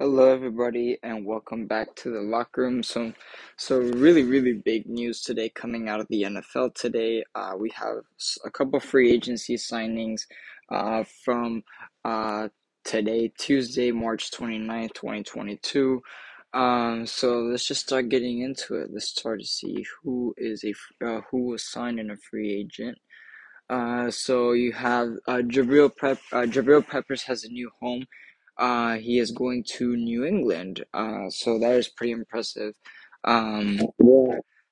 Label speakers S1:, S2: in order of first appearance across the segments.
S1: Hello, everybody, and welcome back to the locker room. So, so really, really big news today coming out of the NFL today. Uh, we have a couple free agency signings uh, from uh, today, Tuesday, March 29th, 2022. Um, so let's just start getting into it. Let's start to see who is a uh, who was signed in a free agent. Uh, so you have uh, Jabril Pep- Jabril Peppers has a new home uh, he is going to New England. Uh, so that is pretty impressive. Um,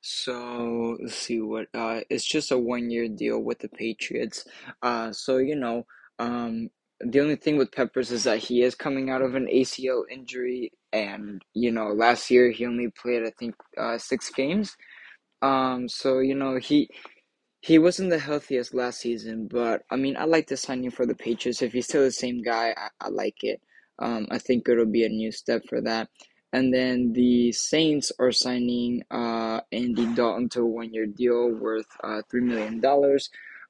S1: so let's see what uh, it's just a one year deal with the Patriots. Uh, so you know, um, the only thing with Peppers is that he is coming out of an ACL injury, and you know, last year he only played I think uh, six games. Um, so you know he he wasn't the healthiest last season, but I mean, I like the signing for the Patriots. If he's still the same guy, I, I like it. Um, I think it'll be a new step for that. And then the Saints are signing uh, Andy Dalton to a one year deal worth uh, $3 million.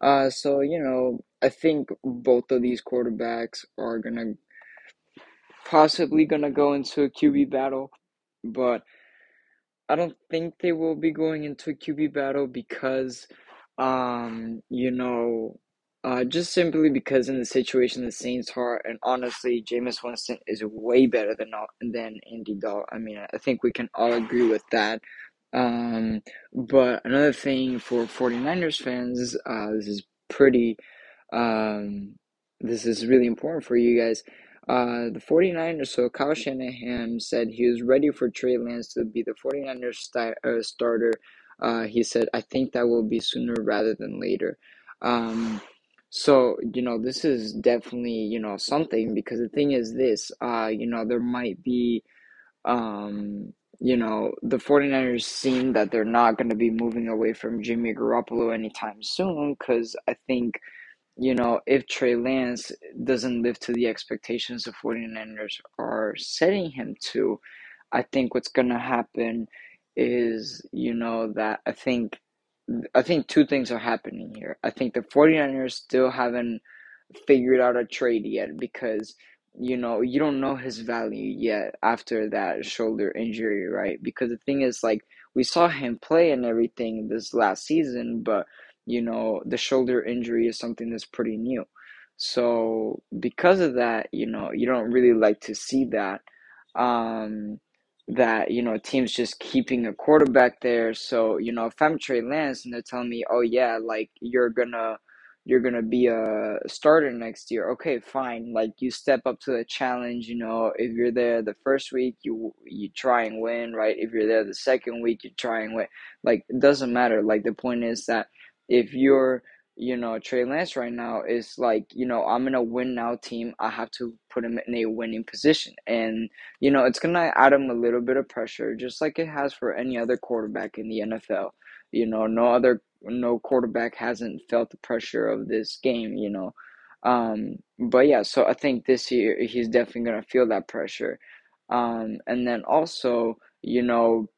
S1: Uh, so, you know, I think both of these quarterbacks are going to possibly going to go into a QB battle, but I don't think they will be going into a QB battle because um, you know, uh, just simply because in the situation the Saints are, and honestly, Jameis Winston is way better than than Andy Dalton. I mean, I think we can all agree with that. Um, but another thing for 49ers fans, uh, this is pretty, um, this is really important for you guys. Uh, the 49ers, so Kyle Shanahan said he was ready for Trey Lance to be the 49ers sti- uh, starter uh, he said, I think that will be sooner rather than later. Um, so, you know, this is definitely, you know, something because the thing is this, uh, you know, there might be, um, you know, the 49ers seem that they're not going to be moving away from Jimmy Garoppolo anytime soon because I think, you know, if Trey Lance doesn't live to the expectations the 49ers are setting him to, I think what's going to happen is, you know, that I think I think two things are happening here. I think the 49ers still haven't figured out a trade yet because you know, you don't know his value yet after that shoulder injury, right? Because the thing is like we saw him play and everything this last season, but you know, the shoulder injury is something that's pretty new. So, because of that, you know, you don't really like to see that. Um, that you know teams just keeping a quarterback there. So you know if I'm Trey Lance and they're telling me, oh yeah, like you're gonna you're gonna be a starter next year. Okay, fine. Like you step up to the challenge. You know if you're there the first week, you you try and win, right? If you're there the second week, you try and win. Like it doesn't matter. Like the point is that if you're you know, Trey Lance right now is like, you know, I'm in a win now team. I have to put him in a winning position. And, you know, it's to add him a little bit of pressure, just like it has for any other quarterback in the NFL. You know, no other, no quarterback hasn't felt the pressure of this game, you know. Um, but yeah, so I think this year he's definitely to feel that pressure. Um, and then also, you know,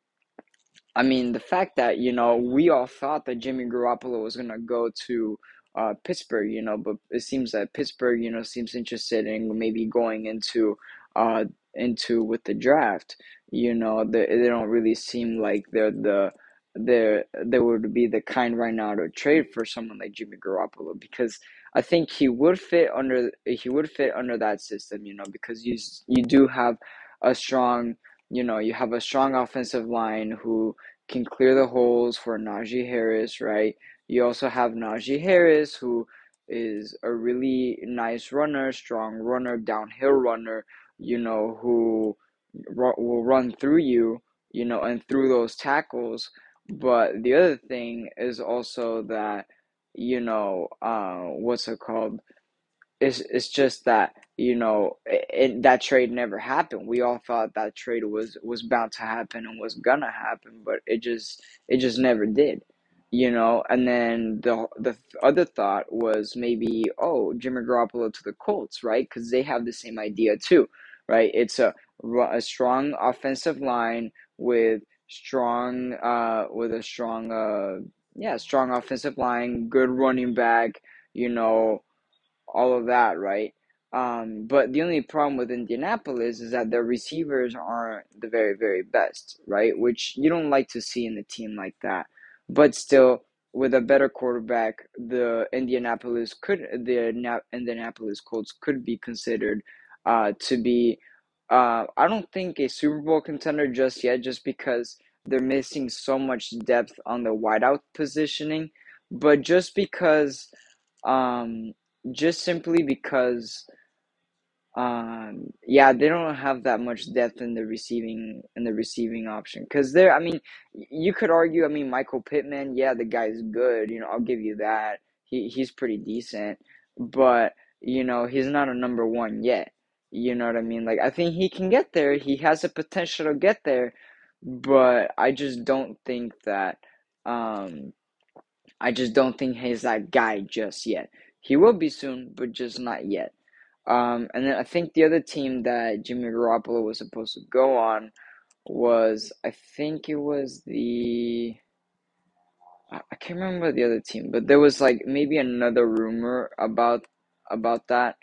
S1: I mean, the fact that, you know, we all thought that Jimmy Garoppolo was going to go to uh, Pittsburgh, you know, but it seems that Pittsburgh, you know, seems interested in maybe going into uh into with the draft. You know, they, they don't really seem like they're the they're they would be the kind right now to trade for someone like Jimmy Garoppolo because I think he would fit under he would fit under that system, you know, because you you do have a strong you know, you have a strong offensive line who can clear the holes for Najee Harris, right? You also have Najee Harris, who is a really nice runner, strong runner, downhill runner, you know, who will run through you, you know, and through those tackles. But the other thing is also that, you know, uh, what's it called? It's it's just that you know it, that trade never happened. We all thought that trade was was bound to happen and was gonna happen, but it just it just never did. You know, and then the the other thought was maybe oh Jimmy Garoppolo to the Colts, right? Because they have the same idea too, right? It's a a strong offensive line with strong uh with a strong uh yeah strong offensive line, good running back, you know all of that, right? Um, but the only problem with Indianapolis is that their receivers aren't the very, very best, right? Which you don't like to see in a team like that. But still, with a better quarterback, the Indianapolis could the Indianapolis Colts could be considered uh, to be. Uh, I don't think a Super Bowl contender just yet, just because they're missing so much depth on the wideout positioning, but just because, um, just simply because um, yeah, they don't have that much depth in the receiving in the receiving option because they're. I mean, you could argue. I mean, Michael Pittman. Yeah, the guy's good. You know, I'll give you that. He he's pretty decent, but you know, he's not a number one yet. You know what I mean? Like, I think he can get there. He has the potential to get there, but I just don't think that. Um, I just don't think he's that guy just yet. He will be soon, but just not yet. Um, and then I think the other team that Jimmy Garoppolo was supposed to go on was I think it was the I can't remember the other team, but there was like maybe another rumor about about that.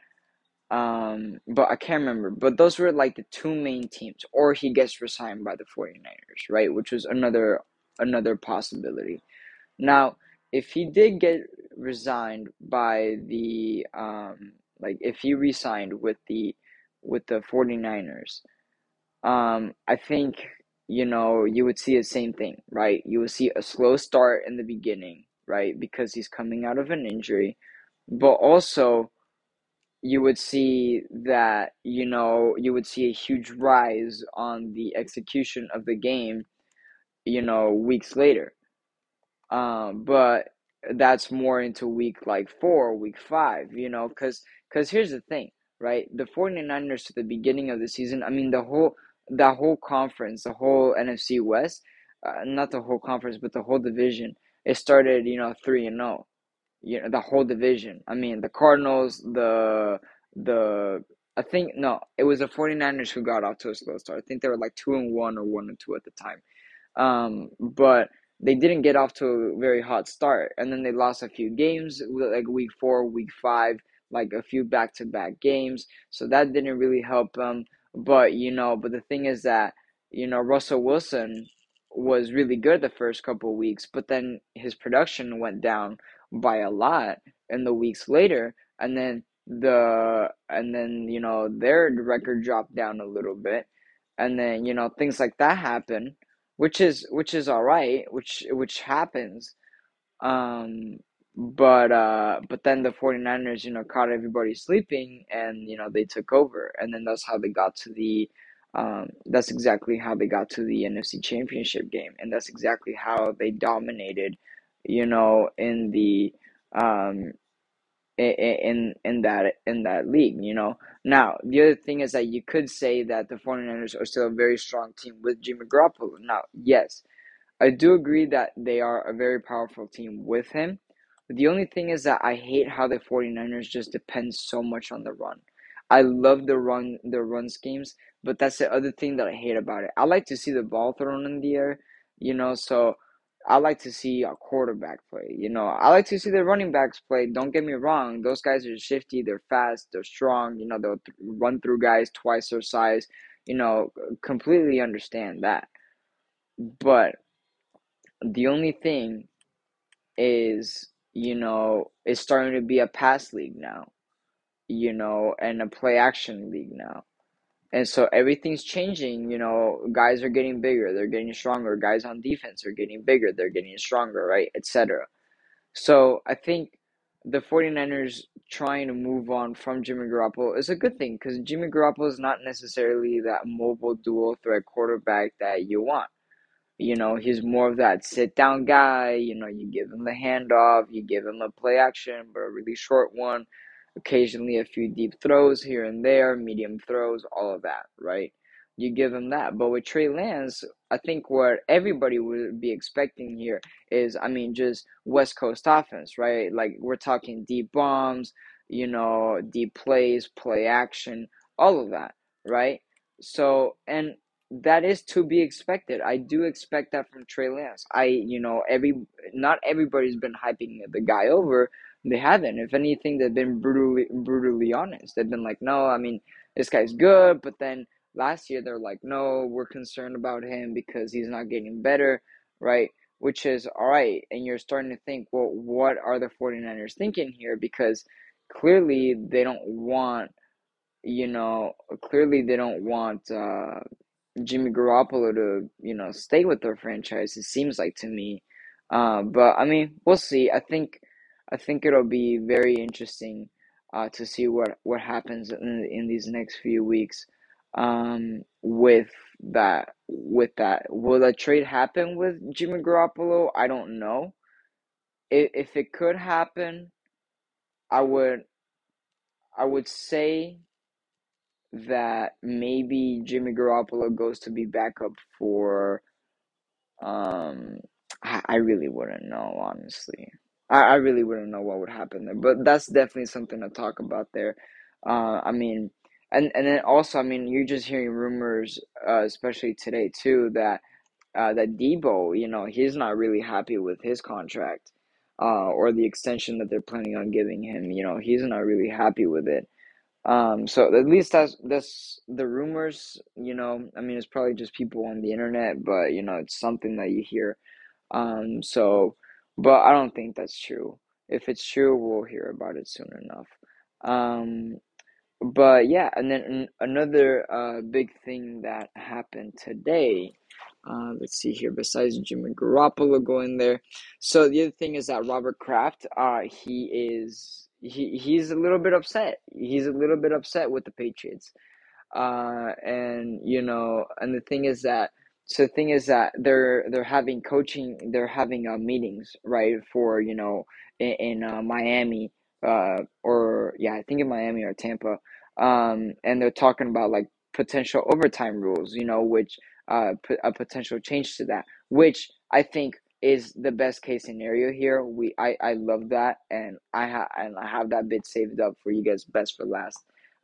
S1: Um, but I can't remember. But those were like the two main teams, or he gets resigned by the 49ers, right? Which was another another possibility. Now, if he did get resigned by the um like if he resigned with the with the 49ers, um, I think you know you would see the same thing, right? You would see a slow start in the beginning, right? Because he's coming out of an injury, but also you would see that you know you would see a huge rise on the execution of the game, you know, weeks later. Um, but that's more into week like four, week five, you know, because because here's the thing, right? The 49ers to the beginning of the season, I mean, the whole the whole conference, the whole NFC West, uh, not the whole conference, but the whole division, it started, you know, three and zero. You know, the whole division. I mean, the Cardinals, the the I think no, it was the 49ers who got off to a slow start. I think they were like two and one or one and two at the time. Um, but they didn't get off to a very hot start, and then they lost a few games, like week four, week five, like a few back to back games. So that didn't really help them. But you know, but the thing is that you know Russell Wilson was really good the first couple weeks, but then his production went down by a lot in the weeks later, and then the and then you know their record dropped down a little bit, and then you know things like that happen which is which is all right, which which happens. Um, but uh, but then the 49ers, you know, caught everybody sleeping, and you know they took over, and then that's how they got to the. Um, that's exactly how they got to the NFC Championship game, and that's exactly how they dominated, you know, in the um, in in that in that league, you know. Now, the other thing is that you could say that the 49ers are still a very strong team with Jimmy Garoppolo. Now, yes, I do agree that they are a very powerful team with him. but The only thing is that I hate how the 49ers just depend so much on the run. I love the run the run schemes, but that's the other thing that I hate about it. I like to see the ball thrown in the air, you know, so I like to see a quarterback play. You know, I like to see the running backs play. Don't get me wrong; those guys are shifty, they're fast, they're strong. You know, they'll th- run through guys twice their size. You know, completely understand that. But the only thing is, you know, it's starting to be a pass league now. You know, and a play action league now. And so everything's changing, you know, guys are getting bigger, they're getting stronger, guys on defense are getting bigger, they're getting stronger, right? Etc. So I think the 49ers trying to move on from Jimmy Garoppolo is a good thing because Jimmy Garoppolo is not necessarily that mobile dual threat quarterback that you want. You know, he's more of that sit down guy. You know, you give him the handoff, you give him a play action, but a really short one occasionally a few deep throws here and there, medium throws, all of that, right? You give him that. But with Trey Lance, I think what everybody would be expecting here is, I mean, just West Coast offense, right? Like we're talking deep bombs, you know, deep plays, play action, all of that, right? So, and that is to be expected. I do expect that from Trey Lance. I, you know, every not everybody's been hyping the guy over, they haven't. If anything, they've been brutally brutally honest. They've been like, no, I mean, this guy's good, but then last year they're like, no, we're concerned about him because he's not getting better, right? Which is all right. And you're starting to think, well, what are the 49ers thinking here? Because clearly they don't want, you know, clearly they don't want uh, Jimmy Garoppolo to, you know, stay with their franchise. It seems like to me. Uh, but I mean, we'll see. I think I think it'll be very interesting uh, to see what what happens in in these next few weeks um, with that with that. Will a trade happen with Jimmy Garoppolo? I don't know. If if it could happen, I would I would say that maybe Jimmy Garoppolo goes to be backup for um I, I really wouldn't know honestly. I, I really wouldn't know what would happen there. But that's definitely something to talk about there. Uh I mean and and then also I mean you're just hearing rumors uh, especially today too that uh that Deebo, you know, he's not really happy with his contract uh or the extension that they're planning on giving him. You know, he's not really happy with it. Um, so at least that's that's the rumors, you know. I mean, it's probably just people on the internet, but you know, it's something that you hear. Um, so, but I don't think that's true. If it's true, we'll hear about it soon enough. Um, but yeah, and then an- another uh big thing that happened today. Uh, let's see here. Besides Jimmy Garoppolo going there, so the other thing is that Robert Kraft, uh, he is he he's a little bit upset. He's a little bit upset with the Patriots. Uh, and you know, and the thing is that so the thing is that they're they're having coaching, they're having uh, meetings, right, for you know in, in uh, Miami, uh, or yeah, I think in Miami or Tampa, um, and they're talking about like potential overtime rules, you know, which uh, p- a potential change to that, which I think is the best case scenario here. We I I love that, and I ha and I have that bit saved up for you guys, best for last.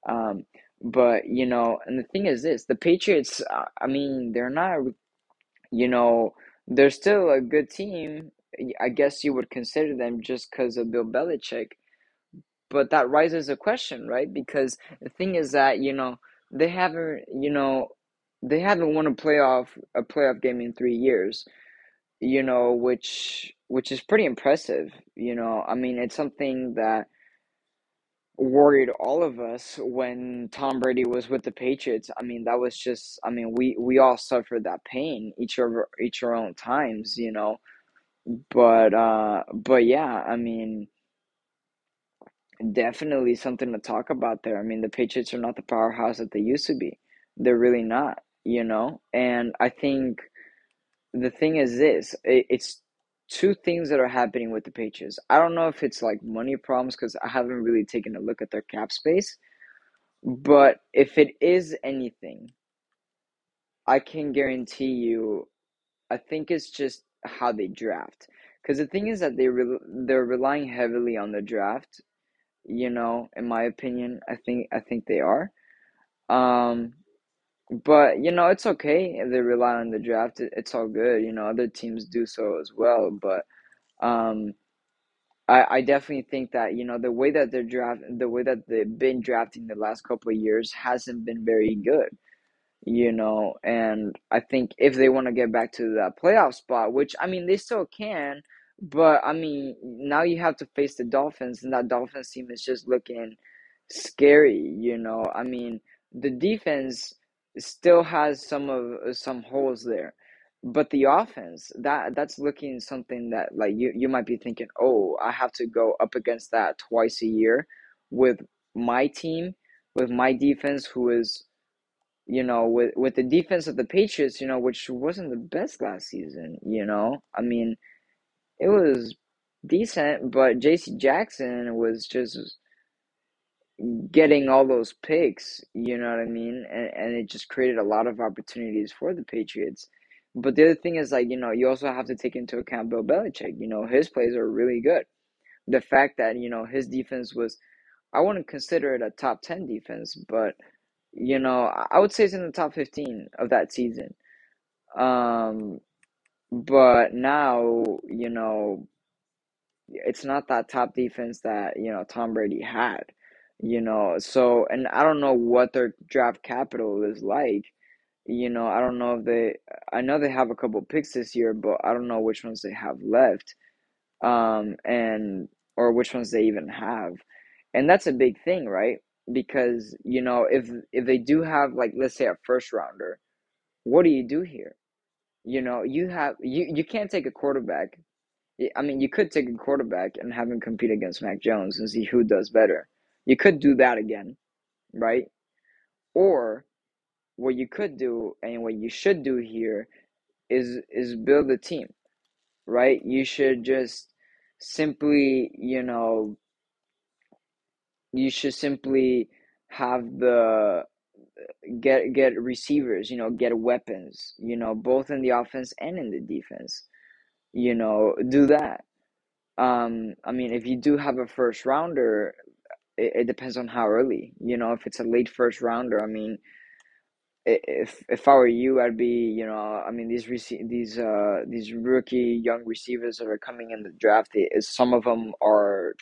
S1: Um, but, you know, and the thing is this, the Patriots, uh, I mean, they're not, you know, they're still a good team. I guess you would consider them just because of Bill Belichick. But that raises a question, right? Because the thing is that, you know, they haven't, you know, they haven't won a playoff a playoff game in three years, you know, which which is pretty impressive, you know. I mean, it's something that worried all of us when Tom Brady was with the Patriots. I mean, that was just I mean, we we all suffered that pain each of our- each our own times, you know. But uh but yeah, I mean, definitely something to talk about there. I mean, the Patriots are not the powerhouse that they used to be. They're really not, you know. And I think the thing is this, it, it's two things that are happening with the Patriots. I don't know if it's like money problems because I haven't really taken a look at their cap space But if it is anything, I can guarantee you, I think it's just how they draft. Because the thing is that they re they're relying heavily on the draft, you know, in my opinion. I think I think they are. Um, but you know, it's okay if they rely on the draft. It, it's all good. You know, other teams do so as well. But um, I I definitely think that, you know, the way that they're draft the way that they've been drafting the last couple of years hasn't been very good. you know, and I think if they want to get back to that playoff spot, which I mean they still can, but I mean now you have to face the Dolphins, and that Dolphins team is just looking scary, you know. I mean the defense still has some of uh, some holes there, but the offense that that's looking something that like you you might be thinking, oh, I have to go up against that twice a year with my team, with my defense, who is you know, with with the defense of the Patriots, you know, which wasn't the best last season, you know. I mean, it was decent, but JC Jackson was just getting all those picks, you know what I mean? And and it just created a lot of opportunities for the Patriots. But the other thing is like, you know, you also have to take into account Bill Belichick. You know, his plays are really good. The fact that, you know, his defense was I wouldn't consider it a top 10 defense, but you know, I would say it's in the top 15 of that season. Um, but now, you know, it's not that top defense that, you know, Tom Brady had. You know, so and I don't know what their draft capital is like. You know, I don't know if they I know they have a couple picks this year, but I don't know which ones they have left. Um and or which ones they even have. And that's a big thing, right? Because, you know, if if they do have like let's say a first rounder, what do you do here? You know, you have you you can't take a quarterback. I mean, you could take a quarterback and have him compete against Mac Jones and see who does better. You could do that again, right? Or what you could do and what you should do here is is build a team, right? You should just simply, you know, you should simply have the get get receivers, you know, get weapons, you know, both in the offense and in the defense. You know, do that. Um, I mean, if you do have a first rounder, it, it depends on how early. You know, if it's a late first rounder, I mean, if if I were you, I'd be, you know, I mean, these rece- these uh these rookie young receivers that are coming in the draft, they, some of them are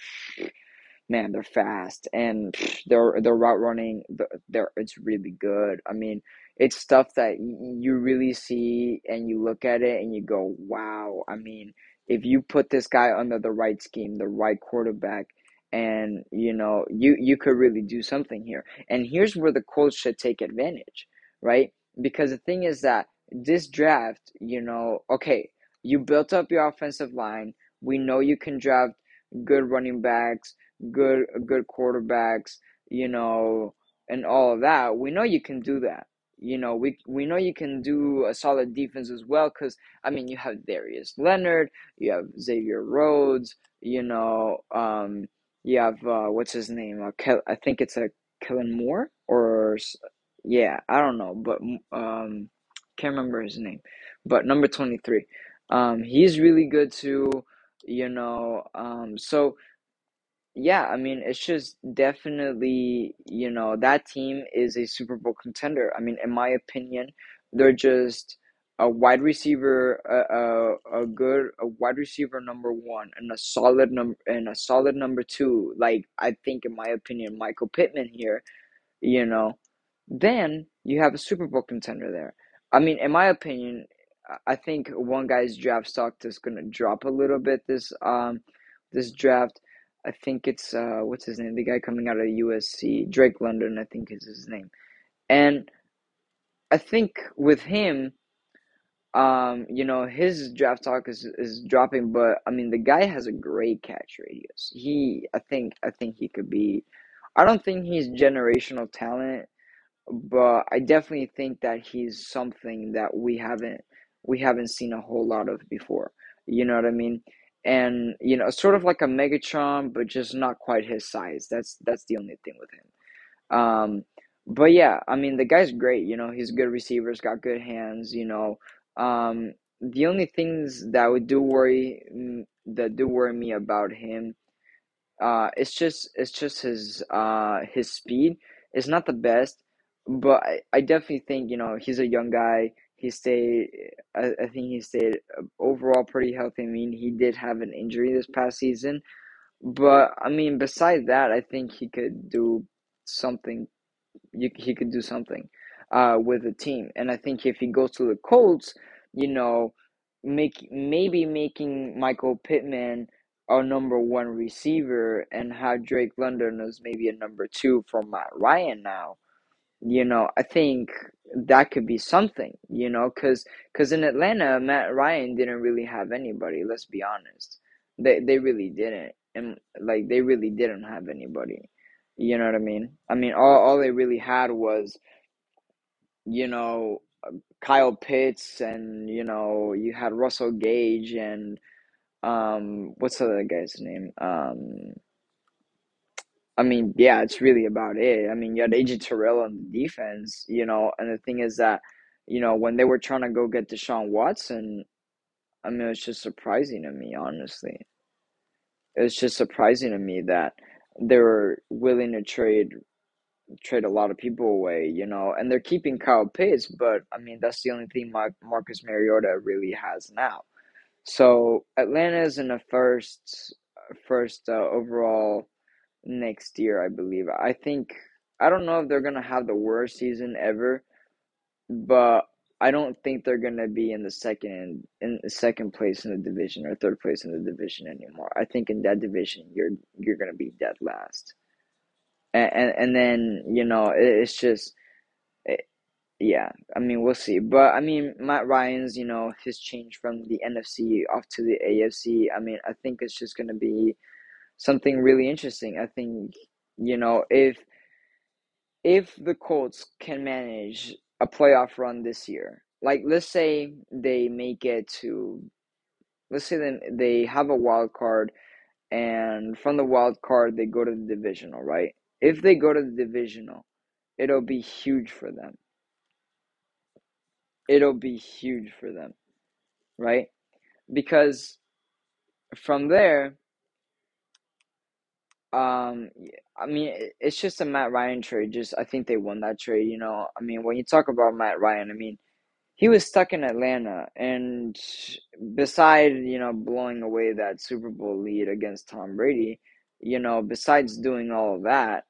S1: man, they're fast and their their route running, they're it's really good. I mean, it's stuff that you really see and you look at it and you go, wow. I mean, if you put this guy under the right scheme, the right quarterback, and you know, you you could really do something here. And here's where the Colts should take advantage, right? Because the thing is that this draft, you know, okay, you built up your offensive line. We know you can draft good running backs good good quarterbacks, you know, and all of that. We know you can do that. You know, we we know you can do a solid defense as well because I mean you have Darius Leonard, you have Xavier Rhodes, you know, um, you have uh, what's his name? Uh, Kel- I think it's a Kellen Moore or yeah, I don't know, but um, can't remember his name. But number twenty three, um, he's really good too. You know, um, so yeah, I mean, it's just definitely, you know, that team is a Super Bowl contender. I mean, in my opinion, they're just a wide receiver, a, a, a good a wide receiver number one, and a solid number and a solid number two. Like I think, in my opinion, Michael Pittman here, you know, then you have a Super Bowl contender there. I mean, in my opinion, I think one guy's draft stock is gonna drop a little bit this um this draft I think it's uh, what's his name? The guy coming out of USC, Drake London, I think is his name. And I think with him, um, you know, his draft talk is is dropping, but I mean, the guy has a great catch radius. He, I think, I think he could be. I don't think he's generational talent, but I definitely think that he's something that we haven't we haven't seen a whole lot of before. You know what I mean? and you know, sort of like a Megatron, but just not quite his size. That's that's the only thing with him. Um, but yeah, I mean, the guy's great. You know, he's good receivers, got good hands. You know, um, the only things that would do worry mm, that do worry me about him, uh, it's just it's just his uh his speed is not the best, but I, I definitely think you know he's a young guy. He stayed. I, I think he stayed overall pretty healthy. I mean, he did have an injury this past season, but I mean, besides that, I think he could do something. You, he could do something uh, with the team, and I think if he goes to the Colts, you know, make maybe making Michael Pittman a number one receiver and have Drake London as maybe a number two for Matt Ryan now you know, I think that could be something, you know, because cause in Atlanta, Matt Ryan didn't really have anybody, let's be honest. They, they really didn't. And, like, they really didn't have anybody. You know what I mean? I mean, all, all they really had was, you know, Kyle Pitts and, you know, you had Russell Gage and, um, what's the other guy's name? Um, I mean, yeah, it's really about it. I mean, you had AJ Terrell on the defense, you know, and the thing is that, you know, when they were trying to go get Deshaun Watson, I mean, it's just surprising to me, honestly. It's just surprising to me that they were willing to trade trade a lot of people away, you know, and they're keeping Kyle Pitts, but I mean, that's the only thing Mar- Marcus Mariota really has now. So Atlanta is in the first first uh, overall next year, I believe. I think I don't know if they're gonna have the worst season ever, but I don't think they're gonna be in the second in the second place in the division or third place in the division anymore. I think in that division you're you're gonna be dead last, and and, and then you know it, it's just. It, yeah, I mean we'll see, but I mean Matt Ryan's, you know, his change from the NFC off to the AFC. I mean, I think it's just gonna be something really interesting. I think, you know, if if the Colts can manage a playoff run this year, like let's say they make it to let's say then they have a wild card and from the wild card they go to the divisional, right? If they go to the divisional, it'll be huge for them. It'll be huge for them, right? Because from there, um, I mean, it's just a Matt Ryan trade. Just I think they won that trade. You know, I mean, when you talk about Matt Ryan, I mean, he was stuck in Atlanta, and beside you know blowing away that Super Bowl lead against Tom Brady, you know, besides doing all of that,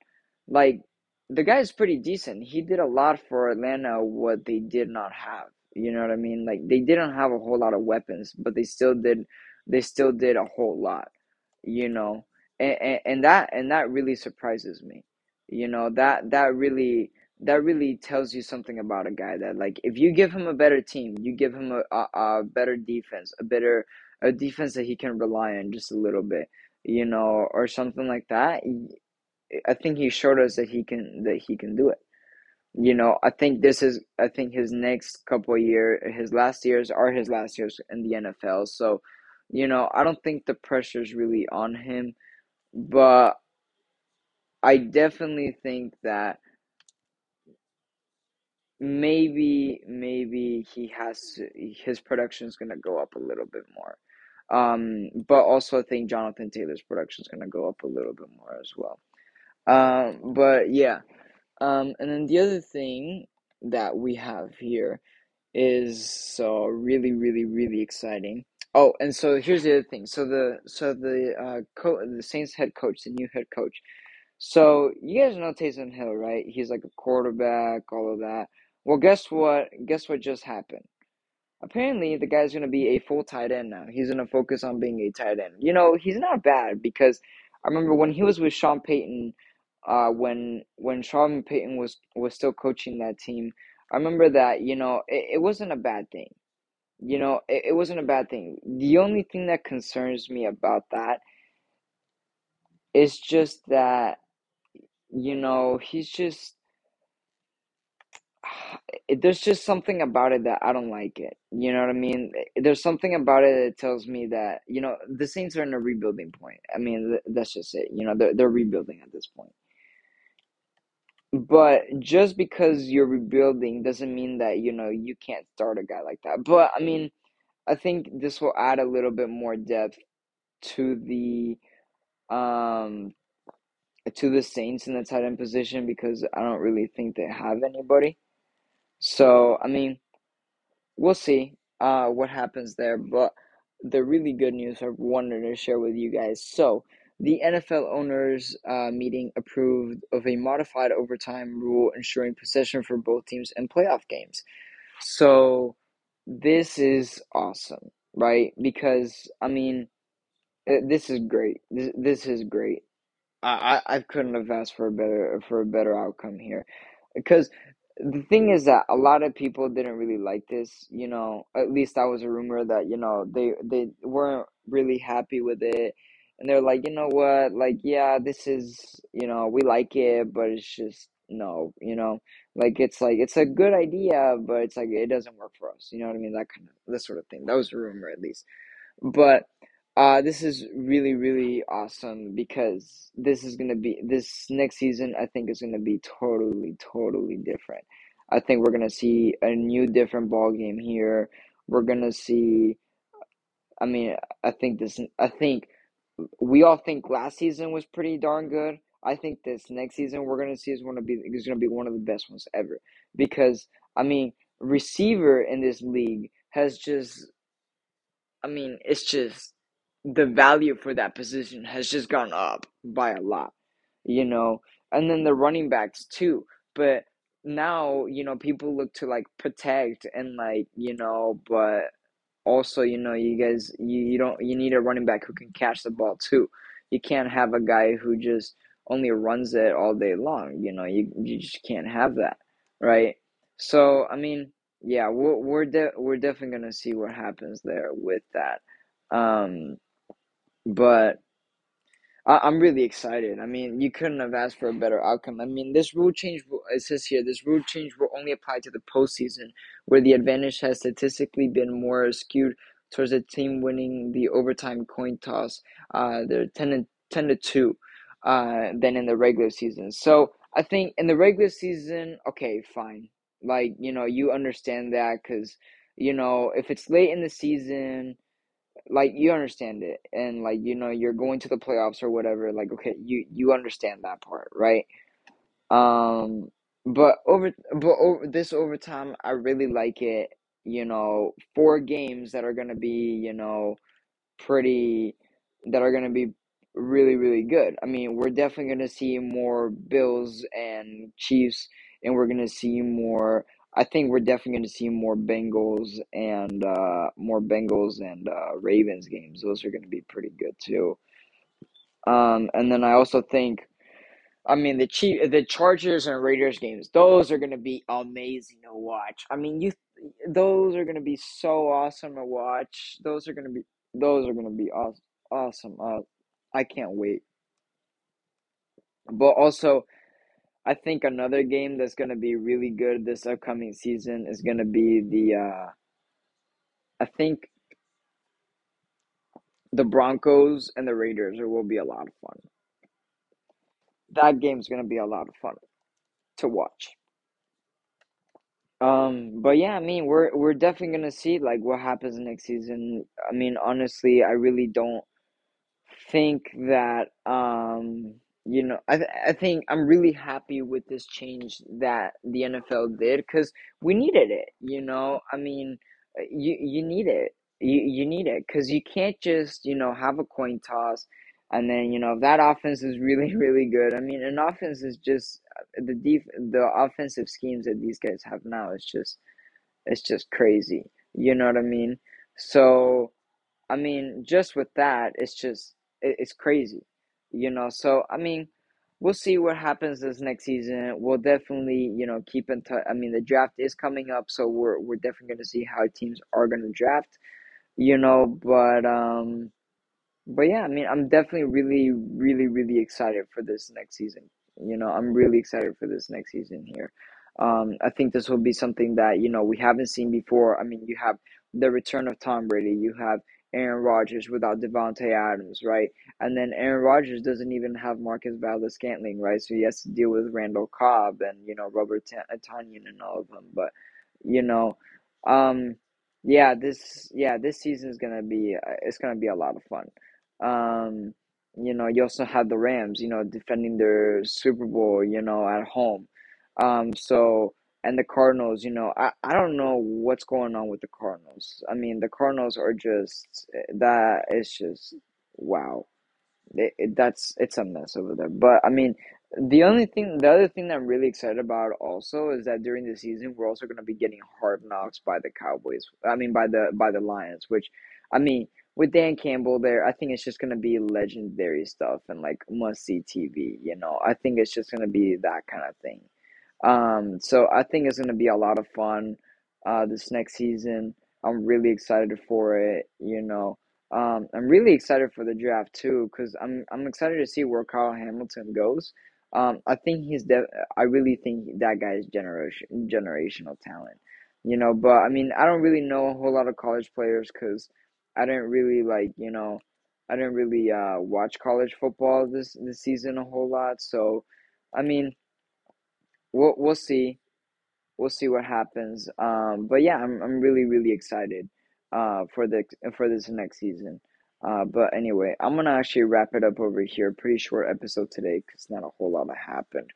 S1: like the guy's pretty decent. He did a lot for Atlanta what they did not have. You know what I mean? Like they didn't have a whole lot of weapons, but they still did. They still did a whole lot. You know, and, and, and that and that really surprises me. You know that that really that really tells you something about a guy that like if you give him a better team, you give him a, a, a better defense, a better a defense that he can rely on just a little bit, you know, or something like that. I think he showed us that he can that he can do it. You know, I think this is I think his next couple of year, his last years are his last years in the NFL. So, you know, I don't think the pressure is really on him, but I definitely think that maybe maybe he has to, his production is going to go up a little bit more. Um, but also I think Jonathan Taylor's production is going to go up a little bit more as well. Um, but yeah. Um, and then the other thing that we have here is so really, really, really exciting. Oh, and so here's the other thing. So the so the uh co- the Saints head coach, the new head coach. So you guys know Taysom Hill, right? He's like a quarterback, all of that. Well, guess what? Guess what just happened? Apparently, the guy's going to be a full tight end now. He's going to focus on being a tight end. You know, he's not bad because I remember when he was with Sean Payton, uh, when when Sean Payton was was still coaching that team. I remember that you know it, it wasn't a bad thing. You know, it, it wasn't a bad thing. The only thing that concerns me about that is just that you know he's just there's just something about it that I don't like it. You know what I mean? There's something about it that tells me that you know the Saints are in a rebuilding point. I mean, that's just it. You know, they're they're rebuilding at this point. But just because you're rebuilding doesn't mean that you know you can't start a guy like that. But I mean, I think this will add a little bit more depth to the um to the Saints in the tight end position because I don't really think they have anybody. So I mean, we'll see uh what happens there. But the really good news I wanted to share with you guys. So the NFL owners uh, meeting approved of a modified overtime rule ensuring possession for both teams in playoff games. So this is awesome, right? Because I mean, this is great. This this is great. I, I couldn't have asked for a better for a better outcome here, because the thing is that a lot of people didn't really like this. You know, at least that was a rumor that you know they they weren't really happy with it, and they're like, you know what, like yeah, this is you know we like it, but it's just no, you know, like it's like it's a good idea, but it's like it doesn't work for us. You know what I mean? That kind of this sort of thing. That was a rumor at least, but uh, this is really, really awesome because this is gonna be this next season. I think is gonna be totally, totally different. I think we're gonna see a new, different ball game here. We're gonna see. I mean, I think this. I think we all think last season was pretty darn good. I think this next season we're gonna see is gonna be is gonna be one of the best ones ever because I mean, receiver in this league has just. I mean, it's just the value for that position has just gone up by a lot, you know, and then the running backs too. But now, you know, people look to like protect and like, you know, but also, you know, you guys, you, you don't, you need a running back who can catch the ball too. You can't have a guy who just only runs it all day long. You know, you you just can't have that, right? So, I mean, yeah, we're we're de- we're definitely gonna see what happens there with that. Um, but I, I'm really excited. I mean, you couldn't have asked for a better outcome. I mean, this rule change, it says here, this rule change will only apply to the postseason, where the advantage has statistically been more skewed towards the team winning the overtime coin toss. Uh, they're 10 to, 10 to 2 uh, than in the regular season. So I think in the regular season, okay, fine. Like, you know, you understand that because, you know, if it's late in the season, like you understand it and like you know you're going to the playoffs or whatever like okay you you understand that part right um but over but over this overtime i really like it you know four games that are going to be you know pretty that are going to be really really good. I mean, we're definitely going to see more Bills and Chiefs and we're going to see more I think we're definitely going to see more Bengals and uh more Bengals and uh Ravens games. Those are going to be pretty good too. Um and then I also think I mean the Chief, the Chargers and Raiders games. Those are going to be amazing to watch. I mean, you those are going to be so awesome to watch. Those are going to be those are going to be awesome. Awesome. Uh, I can't wait. But also, I think another game that's going to be really good this upcoming season is going to be the uh I think the Broncos and the Raiders. Will be a lot of fun. That game's going to be a lot of fun to watch. Um, but yeah, I mean, we're we're definitely gonna see like what happens next season. I mean, honestly, I really don't think that um, you know, I th- I think I'm really happy with this change that the NFL did because we needed it. You know, I mean, uh, you you need it. You you need it because you can't just you know have a coin toss. And then you know if that offense is really really good. I mean, an offense is just uh, the def the offensive schemes that these guys have now is just it's just crazy. You know what I mean? So, I mean, just with that, it's just it, it's crazy. You know, so I mean, we'll see what happens this next season. We'll definitely, you know, keep in touch. I mean, the draft is coming up, so we're we're definitely going to see how teams are going to draft. You know, but um but yeah, I mean, I'm definitely really, really, really excited for this next season. You know, I'm really excited for this next season here. Um, I think this will be something that, you know, we haven't seen before. I mean, you have the return of Tom Brady, you have Aaron Rodgers without Davante Adams, right? And then Aaron Rodgers doesn't even have Marcus Valdes-Scantling, right? So he has to deal with Randall Cobb and, you know, Robert Ta- Tonyan and all of them. But, you know, um, yeah, this yeah, this season is gonna be uh, it's gonna be a lot of fun. Um, you know, you also have the Rams, you know, defending their Super Bowl, you know, at home. Um, so and the Cardinals, you know, I, I don't know what's going on with the Cardinals. I mean, the Cardinals are just that it's just wow. It, it, that's it's a mess over there. But I mean, the only thing, the other thing that I'm really excited about also is that during the season we're also going to be getting hard knocks by the Cowboys. I mean, by the by the Lions, which I mean, with Dan Campbell there, I think it's just going to be legendary stuff and like must see TV. You know, I think it's just going to be that kind of thing. Um, so I think it's going to be a lot of fun uh, this next season. I'm really excited for it. You know, um, I'm really excited for the draft too because I'm I'm excited to see where Kyle Hamilton goes. Um, I think he's de- I really think that guy is generation generational talent. You know, but I mean, I don't really know a whole lot of college players because I didn't really like you know, I didn't really uh, watch college football this this season a whole lot. So, I mean, we'll we'll see we'll see what happens. Um, but yeah, I'm I'm really really excited uh, for the for this next season. Uh, but anyway, I'm gonna actually wrap it up over here. Pretty short episode today because not a whole lot happened.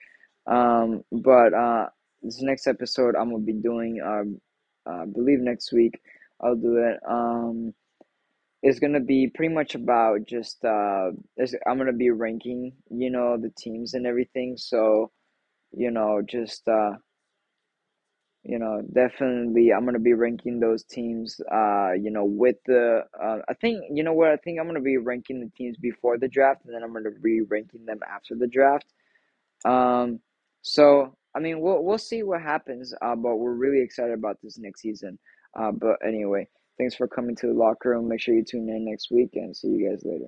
S1: Um, but uh, this next episode I'm gonna be doing. Um, uh, I believe next week I'll do it. Um, is gonna be pretty much about just uh, I'm gonna be ranking, you know, the teams and everything. So, you know, just uh, you know, definitely I'm gonna be ranking those teams. Uh, you know, with the uh, I think you know what I think I'm gonna be ranking the teams before the draft, and then I'm gonna be ranking them after the draft. Um, so I mean, we'll we'll see what happens. Uh, but we're really excited about this next season. Uh, but anyway, thanks for coming to the locker room. Make sure you tune in next week, and see you guys later.